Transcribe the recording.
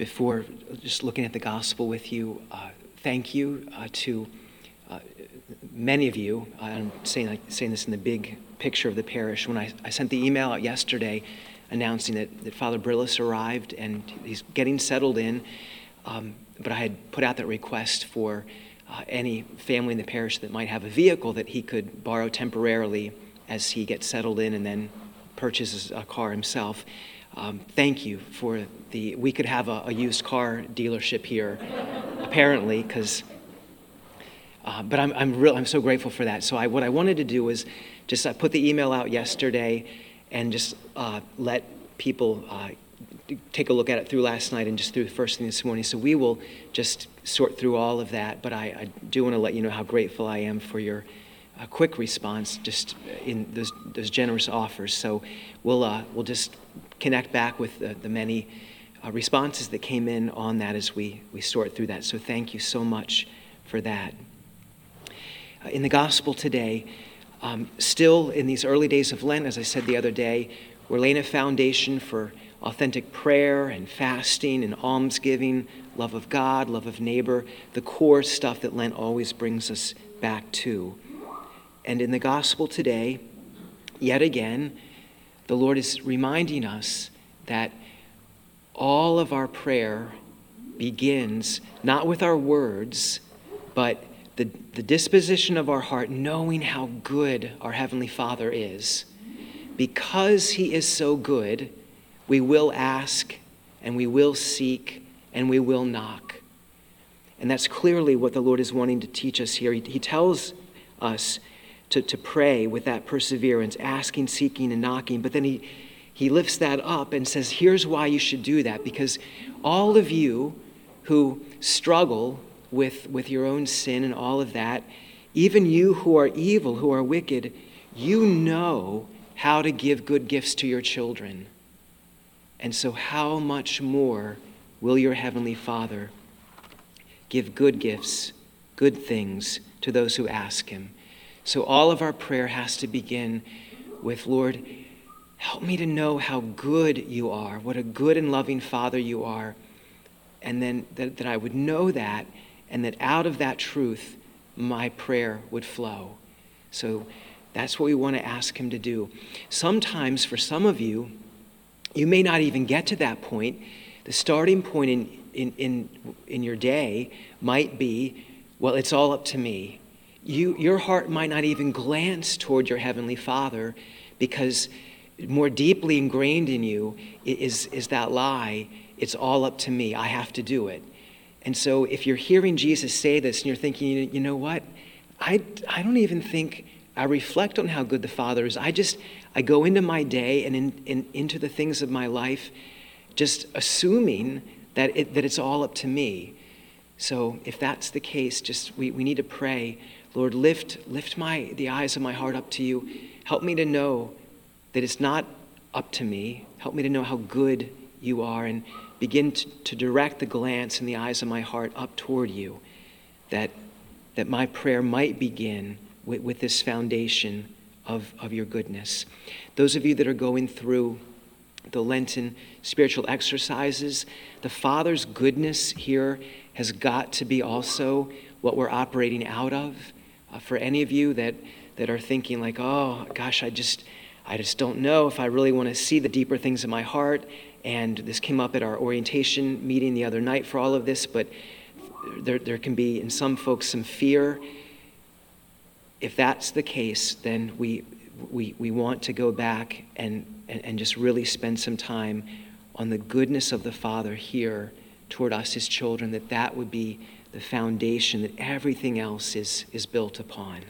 before just looking at the gospel with you, uh, thank you uh, to uh, many of you. I'm saying, like, saying this in the big picture of the parish. When I, I sent the email out yesterday announcing that, that Father Brillis arrived and he's getting settled in, um, but I had put out that request for uh, any family in the parish that might have a vehicle that he could borrow temporarily as he gets settled in and then purchases a car himself. Um, thank you for the. We could have a, a used car dealership here, apparently, because. Uh, but I'm, I'm, real, I'm so grateful for that. So I, what I wanted to do was just I put the email out yesterday and just uh, let people uh, take a look at it through last night and just through the first thing this morning. So we will just sort through all of that. But I, I do want to let you know how grateful I am for your uh, quick response, just in those, those generous offers. So we'll, uh, we'll just connect back with the, the many uh, responses that came in on that as we, we sort through that. So thank you so much for that. Uh, in the gospel today, um, still in these early days of Lent, as I said the other day, we're laying a foundation for authentic prayer and fasting and almsgiving, love of God, love of neighbor, the core stuff that Lent always brings us back to. And in the gospel today, yet again, the Lord is reminding us that all of our prayer begins not with our words, but the, the disposition of our heart, knowing how good our Heavenly Father is. Because He is so good, we will ask and we will seek and we will knock. And that's clearly what the Lord is wanting to teach us here. He, he tells us to, to pray with that perseverance, asking, seeking, and knocking. But then he, he lifts that up and says, here's why you should do that. Because all of you who struggle with, with your own sin and all of that, even you who are evil, who are wicked, you know how to give good gifts to your children. And so, how much more will your Heavenly Father give good gifts, good things to those who ask Him? So all of our prayer has to begin with, Lord, help me to know how good you are, what a good and loving Father you are. And then that, that I would know that, and that out of that truth, my prayer would flow. So that's what we want to ask Him to do. Sometimes, for some of you, you may not even get to that point. The starting point in, in, in, in your day might be, well, it's all up to me you, your heart might not even glance toward your Heavenly Father because more deeply ingrained in you is, is that lie it's all up to me, I have to do it. And so if you're hearing Jesus say this and you're thinking, you know what? I, I don't even think I reflect on how good the Father is. I just, I go into my day and in, in, into the things of my life just assuming that, it, that it's all up to me. So if that's the case, just we, we need to pray Lord, lift, lift my, the eyes of my heart up to you. Help me to know that it's not up to me. Help me to know how good you are and begin to, to direct the glance and the eyes of my heart up toward you. That, that my prayer might begin with, with this foundation of, of your goodness. Those of you that are going through the Lenten spiritual exercises, the Father's goodness here has got to be also what we're operating out of uh, for any of you that, that are thinking like, oh gosh, I just, I just don't know if I really want to see the deeper things in my heart. And this came up at our orientation meeting the other night for all of this, but there, there can be in some folks some fear. If that's the case, then we, we, we want to go back and, and, and just really spend some time on the goodness of the Father here toward us, his children, that that would be the foundation that everything else is, is built upon.